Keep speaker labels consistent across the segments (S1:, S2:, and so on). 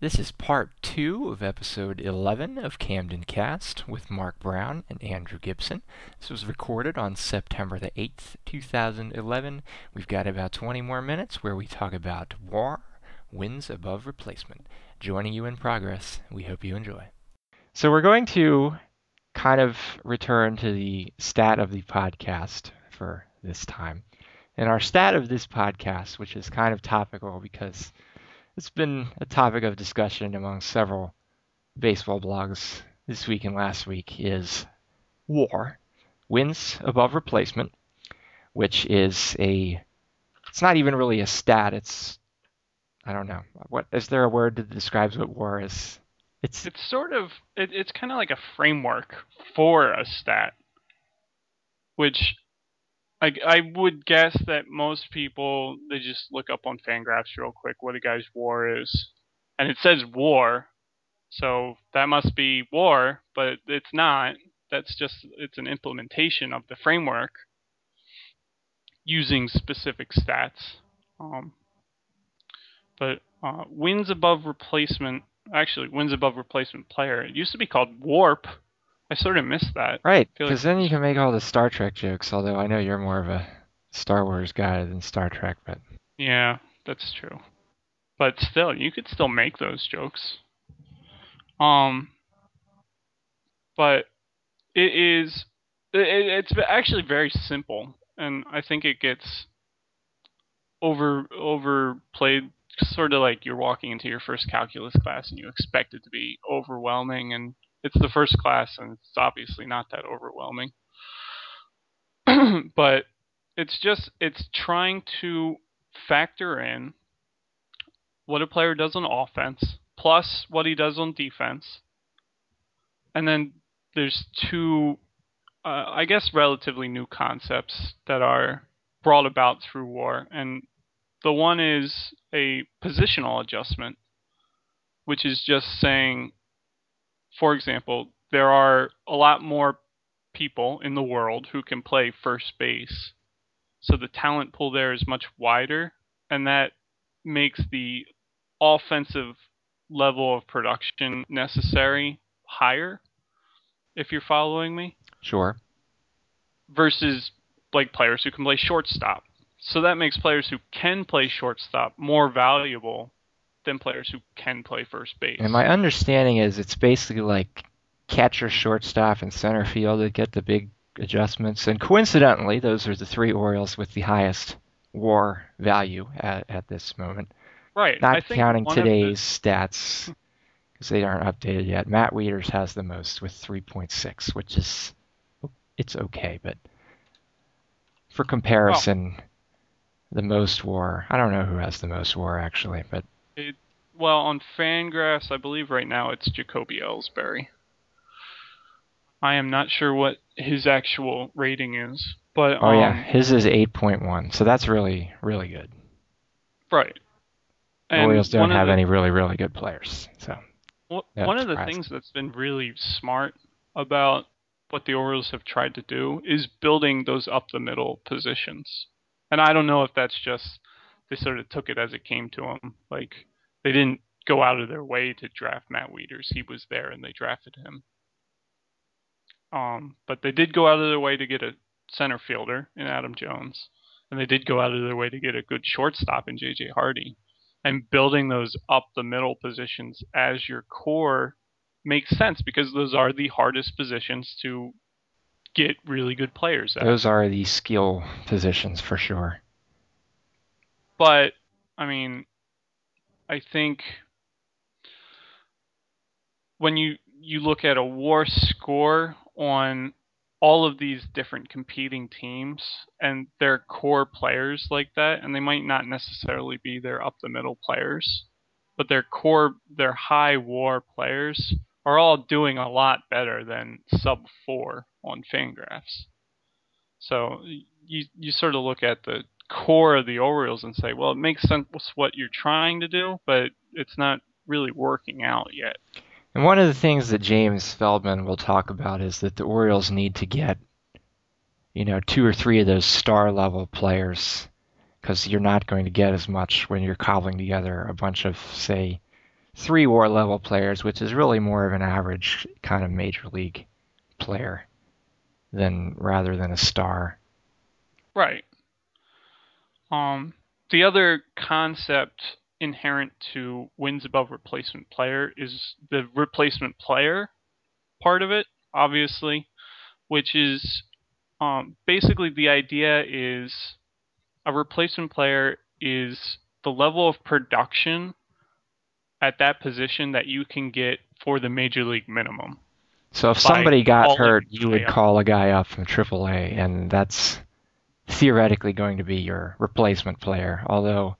S1: This is part two of episode 11 of Camden Cast with Mark Brown and Andrew Gibson. This was recorded on September the 8th, 2011. We've got about 20 more minutes where we talk about war, wins above replacement. Joining you in progress. We hope you enjoy. So, we're going to kind of return to the stat of the podcast for this time. And our stat of this podcast, which is kind of topical because it's been a topic of discussion among several baseball blogs this week and last week, is war. Wins above replacement, which is a. It's not even really a stat. It's. I don't know. What is there a word that describes what war is?
S2: It's it's sort of it, it's kind of like a framework for a stat, which I, I would guess that most people they just look up on Fangraphs real quick what a guy's war is, and it says war, so that must be war, but it's not. That's just it's an implementation of the framework using specific stats. Um, but uh, wins above replacement, actually wins above replacement player. It used to be called WARP I sort of missed that.
S1: Right, because like... then you can make all the Star Trek jokes. Although I know you're more of a Star Wars guy than Star Trek, but
S2: yeah, that's true. But still, you could still make those jokes. Um, but it is it, it's actually very simple, and I think it gets over overplayed. Sort of like you're walking into your first calculus class and you expect it to be overwhelming and it's the first class and it's obviously not that overwhelming. but it's just it's trying to factor in what a player does on offense plus what he does on defense. And then there's two uh, I guess relatively new concepts that are brought about through war and the one is a positional adjustment which is just saying for example, there are a lot more people in the world who can play first base. So the talent pool there is much wider, and that makes the offensive level of production necessary higher, if you're following me.
S1: Sure.
S2: Versus like players who can play shortstop. So that makes players who can play shortstop more valuable players who can play first base.
S1: And my understanding is it's basically like catcher, shortstop, and center field that get the big adjustments. And coincidentally, those are the three Orioles with the highest WAR value at, at this moment.
S2: Right.
S1: Not counting today's the... stats because they aren't updated yet. Matt Wieters has the most with 3.6, which is it's okay, but for comparison, well, the most WAR. I don't know who has the most WAR actually, but
S2: it, well, on Fangraphs, I believe right now it's Jacoby Ellsbury. I am not sure what his actual rating is, but
S1: oh
S2: um,
S1: yeah, his is eight point one, so that's really really good.
S2: Right.
S1: The Orioles don't have the, any really really good players, so.
S2: Well, one of the things that's been really smart about what the Orioles have tried to do is building those up the middle positions, and I don't know if that's just they sort of took it as it came to them. Like they didn't go out of their way to draft Matt Wieters. He was there and they drafted him. Um, but they did go out of their way to get a center fielder in Adam Jones, and they did go out of their way to get a good shortstop in J.J. Hardy. And building those up the middle positions as your core makes sense because those are the hardest positions to get really good players at.
S1: Those are the skill positions for sure.
S2: But I mean, I think when you you look at a war score on all of these different competing teams and their core players like that, and they might not necessarily be their up the middle players, but their core, their high war players are all doing a lot better than sub four on Fangraphs. So you you sort of look at the core of the Orioles and say, well, it makes sense what you're trying to do, but it's not really working out yet.
S1: And one of the things that James Feldman will talk about is that the Orioles need to get, you know, two or three of those star level players because you're not going to get as much when you're cobbling together a bunch of, say, three WAR level players, which is really more of an average kind of major league player than rather than a star.
S2: Right. Um, the other concept inherent to wins above replacement player is the replacement player part of it, obviously, which is um, basically the idea is a replacement player is the level of production at that position that you can get for the major league minimum.
S1: So if somebody got hurt, you would call a guy up from AAA, and that's theoretically going to be your replacement player. Although,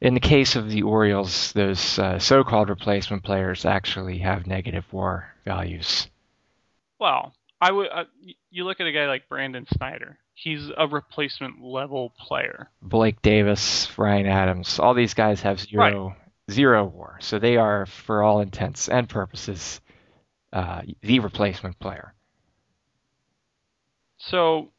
S1: in the case of the Orioles, those uh, so-called replacement players actually have negative WAR values.
S2: Well, I would. Uh, you look at a guy like Brandon Snyder. He's a replacement level player.
S1: Blake Davis, Ryan Adams, all these guys have zero zero WAR, so they are, for all intents and purposes, uh, the replacement player.
S2: So,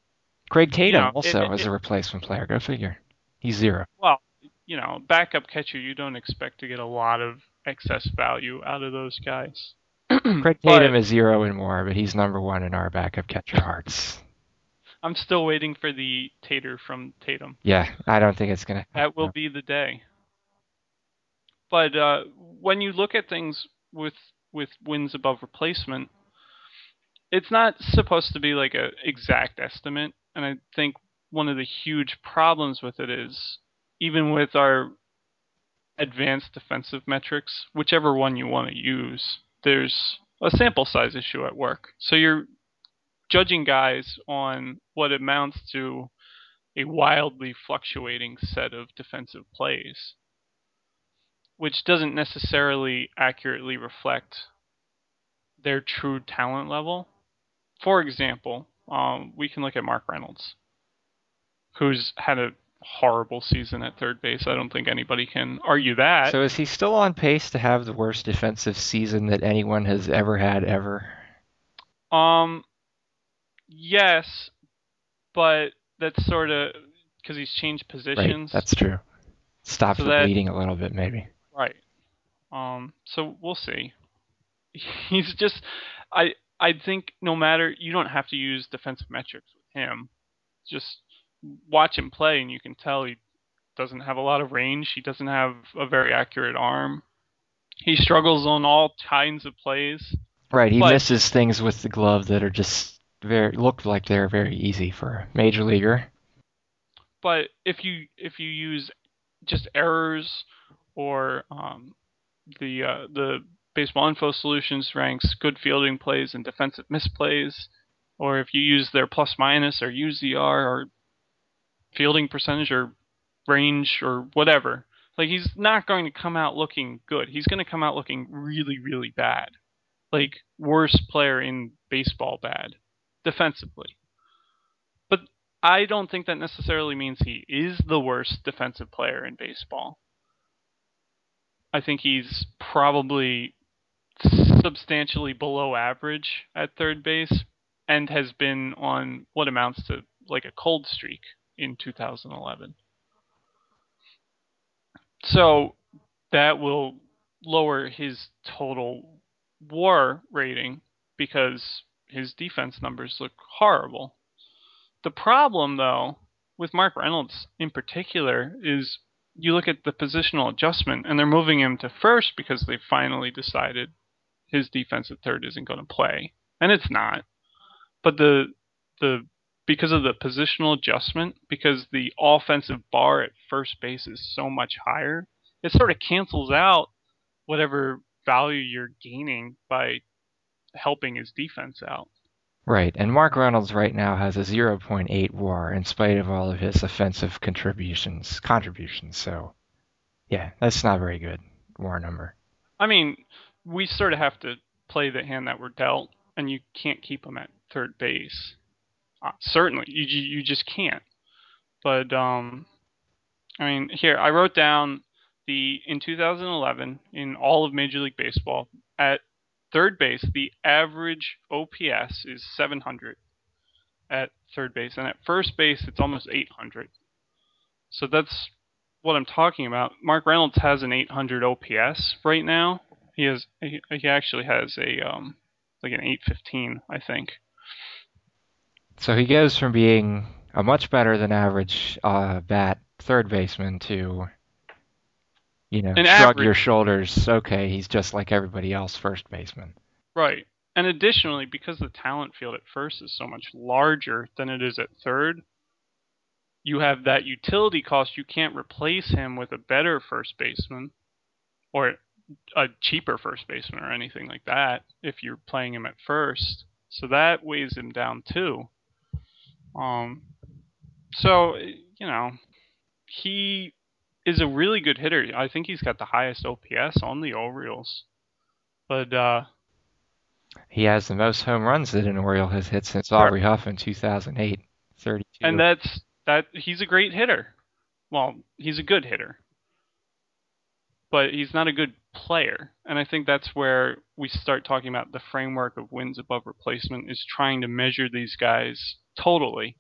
S1: Craig Tatum
S2: know, it-
S1: also
S2: it-
S1: is a replacement player. Go figure. He's zero.
S2: well, you know, backup catcher, you don't expect to get a lot of excess value out of those guys.
S1: Craig Tatum is zero and more, but he's number one in our backup catcher hearts.
S2: I'm still waiting for the tater from Tatum.
S1: Yeah, I don't think it's gonna.
S2: That will be the day. But uh, when you look at things with with wins above replacement, it's not supposed to be like a exact estimate. And I think one of the huge problems with it is even with our advanced defensive metrics, whichever one you want to use, there's a sample size issue at work. So you're judging guys on what amounts to a wildly fluctuating set of defensive plays, which doesn't necessarily accurately reflect their true talent level. For example, um, we can look at Mark Reynolds, who's had a horrible season at third base. I don't think anybody can argue that.
S1: So is he still on pace to have the worst defensive season that anyone has ever had ever?
S2: Um, yes, but that's sort of because he's changed positions.
S1: Right, that's true. Stopped
S2: So
S1: the bleeding a little bit, maybe.
S2: Right. Um. So we'll see. He's just. I. I think no matter you don't have to use defensive metrics with him. Just watch him play, and you can tell he doesn't have a lot of range. He doesn't have a very accurate arm. He struggles on all kinds of plays.
S1: Right, he
S2: But-
S1: misses things with the glove that are just very look like they're very easy for a major leaguer.
S2: but if you if you use just errors or um, the uh, the baseball info solutions ranks good fielding plays and defensive misplays, or if you use their plus minus or UZR or fielding percentage or range or whatever, like he's not going to come out looking good. He's going to come out looking really really bad, like worst player in baseball bad defensively. But I don't think that necessarily means he is the worst defensive player in baseball. I think he's probably substantially below average at third base and has been on what amounts to like a cold streak in 2011. So that will lower his total war rating because his defense numbers look horrible. The problem, though, with Mark Reynolds in particular is you look at the positional adjustment, and they're moving him to first because they finally decided his defense at third isn't going to play, and it's not. But the the because of the positional adjustment, because the offensive bar at first base is so much higher, it sort of cancels out whatever value you're gaining by helping his defense out.
S1: Right, and Mark Reynolds right now has a 0.8 WAR in spite of all of his offensive contributions. Contributions, so yeah, that's not very good WAR number.
S2: I mean, we sort of have to play the hand that we're dealt, and you can't keep him at third base. Uh, certainly, you you you just can't. But um, I mean, here I wrote down the in 2011 in all of Major League Baseball at third base the average OPS is 700 at third base, and at first base it's almost 800. So that's what I'm talking about. Mark Reynolds has an 800 OPS right now. He has he, he actually has a um like an 815, I think.
S1: So he goes from being a much better than average uh, bat third baseman to, you know,
S2: An
S1: shrug
S2: average-
S1: your shoulders. Okay, he's just like everybody else, first baseman.
S2: Right. And additionally, because the talent field at first is so much larger than it is at third, you have that utility cost. You can't replace him with a better first baseman or a cheaper first baseman or anything like that if you're playing him at first. So that weighs him down too. Um, so, you know, he is a really good hitter. I think he's got the highest OPS on the Orioles. But, uh,
S1: He has the most home runs that an Oriole has hit since. Aubrey Huff in 2008, 32.
S2: and that's that he's a great hitter. Well, he's a good hitter. But he's not a good player. And I think that's where we start talking about the framework of wins above replacement is trying to measure these guys totally.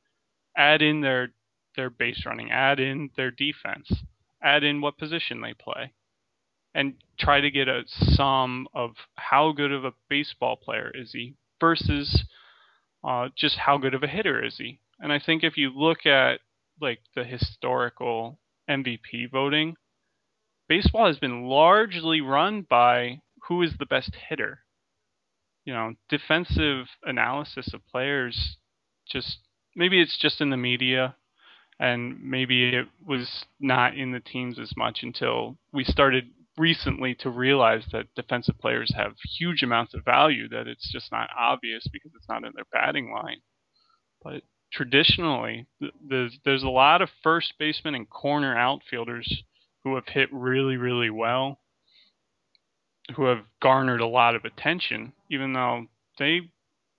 S2: Add in their their base running, add in their defense, add in what position they play. And try to get a sum of how good of a baseball player is he versus uh, just how good of a hitter is he. And I think if you look at like the historical MVP voting, baseball has been largely run by who is the best hitter. You know, defensive analysis of players just maybe it's just in the media and maybe it was not in the teams as much until we started recently to realize that defensive players have huge amounts of value that it's just not obvious because it's not in their batting line. But traditionally, there's there's a lot of first basemen and corner outfielders who have hit really really well, who have garnered a lot of attention, even though they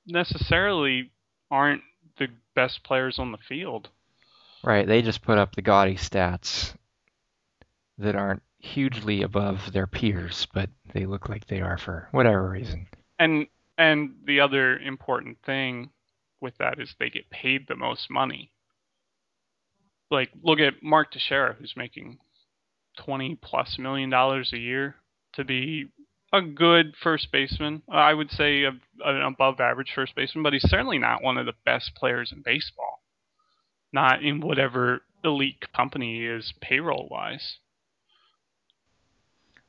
S2: necessarily aren't the best players on the field.
S1: Right, they just put up the gaudy stats that aren't hugely above their peers, but they look like they are for whatever reason.
S2: And and the other important thing with that is they get paid the most money. Like look at Mark Teixeira who's making 20 plus million dollars a year to be a good first baseman. Uh, I would say a, an above average first baseman, but he's certainly not one of the best players in baseball. Not in whatever elite company he is payroll wise.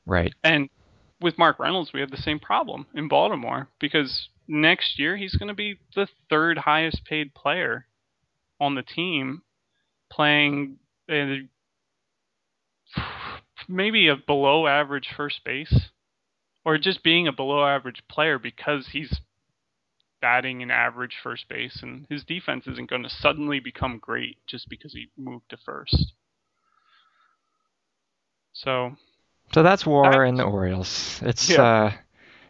S1: Right.
S2: And with Mark Reynolds, we have the same problem in Baltimore because next year he's going to be the third highest paid player on the team, playing a, maybe a below average first base, or just being a below average player because he's batting an average first base, and his defense isn't going to suddenly become great just because he moved to first. So
S1: So that's war in the Orioles. It's
S2: Yeah.
S1: uh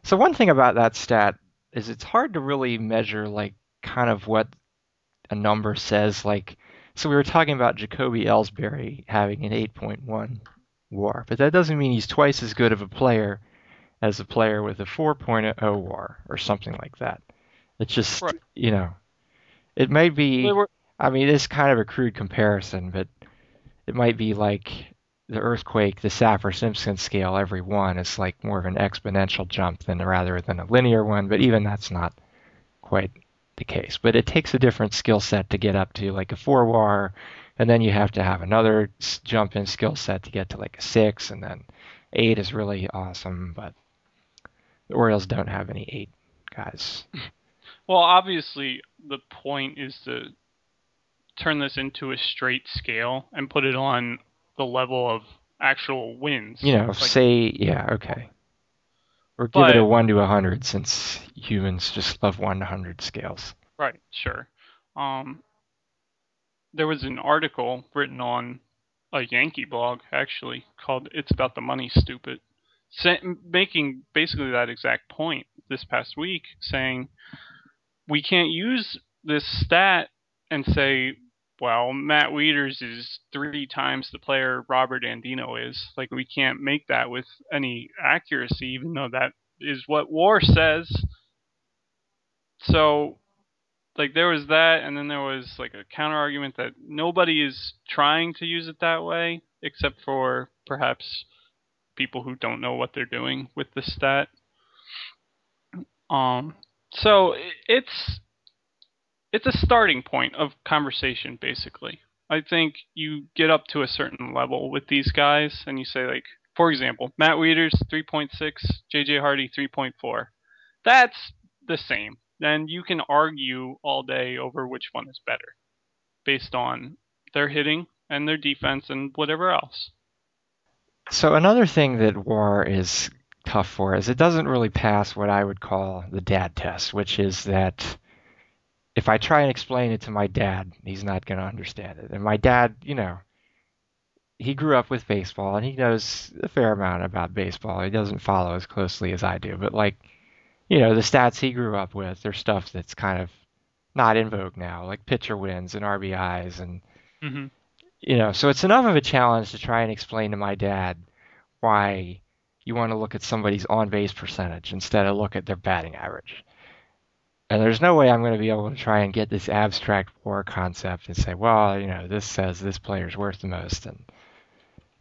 S1: so one thing about that stat is it's hard to really measure like kind of what a number says like so we were talking about Jacoby Ellsbury having an 8.1 war, but that doesn't mean he's twice as good of a player as a player with a 4.0 war or something like that. It's just,
S2: Right.
S1: you know, it may be I mean, it's kind of a crude comparison, but it might be like the earthquake, the Saffir-Simpson scale. Every one is like more of an exponential jump than rather than a linear one. But even that's not quite the case. But it takes a different skill set to get up to like a four war, and then you have to have another jump in skill set to get to like a six, and then eight is really awesome. But the Orioles don't have any eight guys.
S2: Well, obviously, the point is to turn this into a straight scale and put it on the level of actual wins.
S1: You know,
S2: Like,
S1: say yeah, okay. Or give it a one to a hundred since humans just love one to hundred scales.
S2: right, sure. Um, there was an article written on a Yankee blog actually called "It's About the Money, Stupid," making basically that exact point this past week, saying we can't use this stat and say, well, Matt Wieters is three times the player Robert Andino is. Like we can't make that with any accuracy, even though that is what WAR says. So, like there was that, and then there was like a counter argument that nobody is trying to use it that way. except for perhaps people who don't know what they're doing with the stat. Um, so it's it's a starting point of conversation, basically. I think you get up to a certain level with these guys, and you say like, for example, Matt Wieters 3.6, JJ Hardy 3.4. That's the same. Then you can argue all day over which one is better, based on their hitting and their defense and whatever else.
S1: So another thing that WAR is tough for is it doesn't really pass what I would call the dad test, which is that if I try and explain it to my dad, he's not going to understand it. And my dad, you know, he grew up with baseball and he knows a fair amount about baseball. He doesn't follow as closely as I do, but like, you know, the stats he grew up with, they're stuff that's kind of not in vogue now, like pitcher wins and RBIs and
S2: Mm-hmm.
S1: you know, so it's enough of a challenge to try and explain to my dad why you want to look at somebody's on base percentage instead of look at their batting average. And there's no way I'm going to be able to try and get this abstract war concept and say, well, you know, this says this player's worth the most, and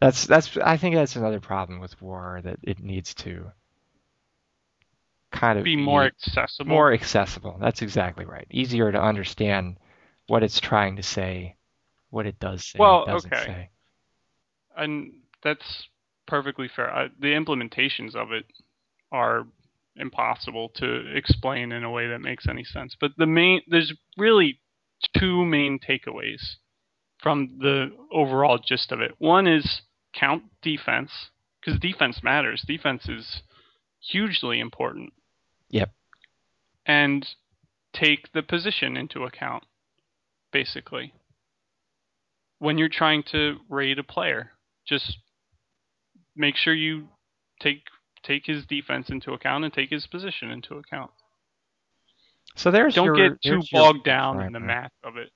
S1: that's that's I think that's another problem with war that it needs to kind of
S2: Be more accessible.
S1: more accessible. That's exactly right. Easier to understand what it's trying to say, what it does say,
S2: Well,
S1: doesn't
S2: okay.
S1: say.
S2: and that's perfectly fair. I, the implementations of it are impossible to explain in a way that makes any sense. But the main there's really two main takeaways from the overall gist of it. One is count defense because defense matters. Defense is hugely important.
S1: Yep.
S2: And take the position into account basically. When you're trying to rate a player, just make sure you take take his defense into account and take his position into account.
S1: So there's
S2: Don't
S1: your,
S2: get too bogged down in the math of it.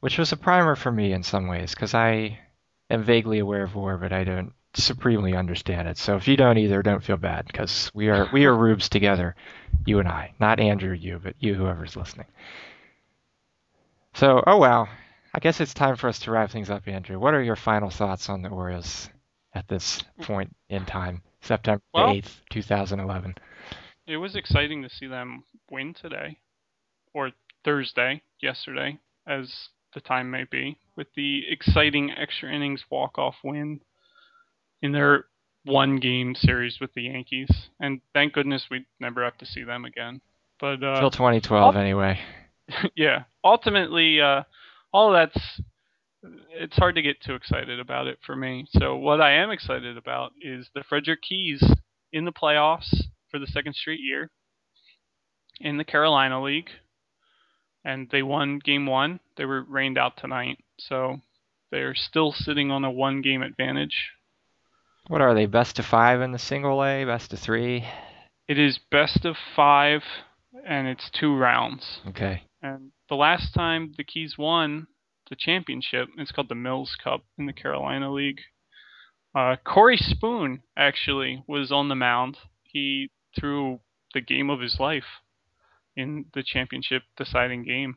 S1: which was a primer for me in some ways because I am vaguely aware of war, but I don't supremely understand it. So if you don't either, don't feel bad because we are we are rubes together, you and I, not Andrew, you, but you, whoever's listening. So, oh wow, I guess it's time for us to wrap things up, Andrew. What are your final thoughts on the Orioles at this point in time, September
S2: Well-
S1: eighth, two thousand eleven?
S2: It was exciting to see them win today, or Thursday, yesterday, as the time may be, with the exciting extra innings walk off win in their one game series with the Yankees. And thank goodness we never have to see them again. But uh,
S1: Till 2012,
S2: I'll-
S1: anyway.
S2: yeah, ultimately, uh, all that's it's hard to get too excited about it for me. So what I am excited about is the Frederick Keys in the playoffs for the second straight year in the Carolina League, and they won Game One. They were rained out tonight, so they're still sitting on a one-game advantage.
S1: What are they? Best of five in the single A, best of three.
S2: It is best of five, and it's two rounds.
S1: Okay.
S2: And the last time the Keys won the championship, it's called the Mills Cup in the Carolina League. Uh, Corey Spoon actually was on the mound. He threw the game of his life in the championship deciding game.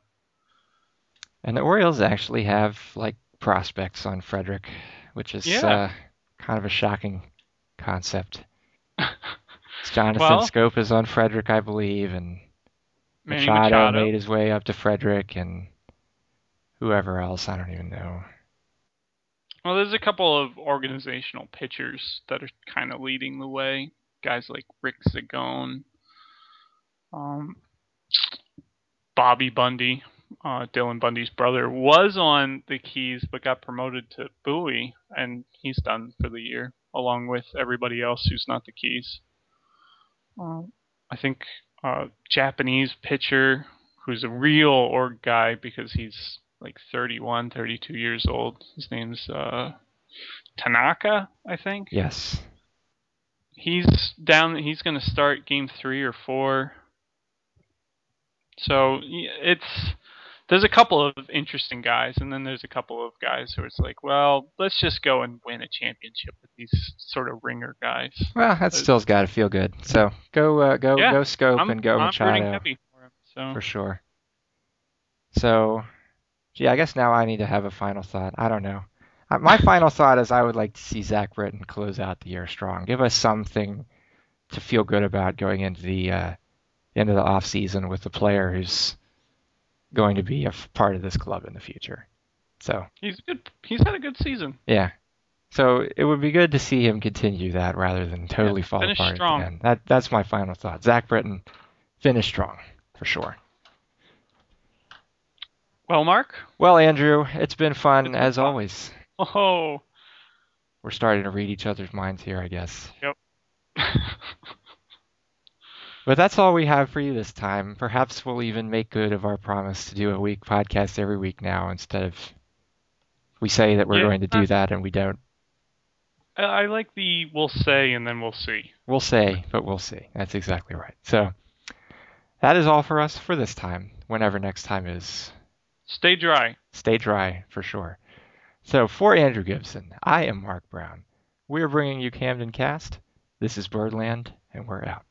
S1: And the Orioles actually have like prospects on Frederick, which is
S2: Yeah.
S1: uh, kind of a shocking concept. Jonathan
S2: Well-
S1: Schoop is on Frederick, I believe, and
S2: Manny
S1: Machado,
S2: Machado.
S1: made his way up to Frederick, and whoever else, I don't even know.
S2: Well, there's a couple of organizational pitchers that are kind of leading the way. Guys like Rick Zagone, um, Bobby Bundy, uh, Dylan Bundy's brother, was on the Keys but got promoted to Bowie, and he's done for the year, along with everybody else who's not the Keys. Um, I think uh, Japanese pitcher who's a real org guy because he's like 31, 32 years old. His name's uh, Tanaka, I think.
S1: Yes.
S2: He's down. He's going to start game three or four. So it's there's a couple of interesting guys, and then there's a couple of guys who it's like, well, let's just go and win a championship with these sort of ringer guys.
S1: Well, that
S2: Uh,
S1: still's got to feel good. So go, uh, go,
S2: Yeah,
S1: go, Schoop,
S2: I'm,
S1: and go
S2: I'm
S1: Machado
S2: heavy for him. So
S1: for sure. So, gee, I guess now I need to have a final thought. I don't know. My final thought is I would like to see Zach Britton close out the year strong. Give us something to feel good about going into the uh, end of the off season with a player who's going to be a f- part of this club in the future. So
S2: He's good. He's had a good season.
S1: yeah, so it would be good to see him continue that rather than totally fall
S2: finish
S1: apart
S2: strong.
S1: at the end. That that's my final thought. Zach Britton, finish strong for sure.
S2: Well, Mark.
S1: Well, Andrew, it's been fun
S2: It's been
S1: as
S2: fun.
S1: always.
S2: Oh.
S1: We're starting to read each other's minds here, I guess.
S2: Yep.
S1: But that's all we have for you this time. Perhaps we'll even make good of our promise to do a week podcast every week now instead of we say that we're
S2: Yeah,
S1: going to do that and we don't.
S2: I- I like the we'll say and then we'll see.
S1: We'll say, but we'll see. That's exactly right. So that is all for us for this time. Whenever next time is,
S2: Stay dry.
S1: stay dry for sure. So for Andrew Gibson, I am Mark Brown. We are bringing you Camden Cast. This is Birdland, and we're out.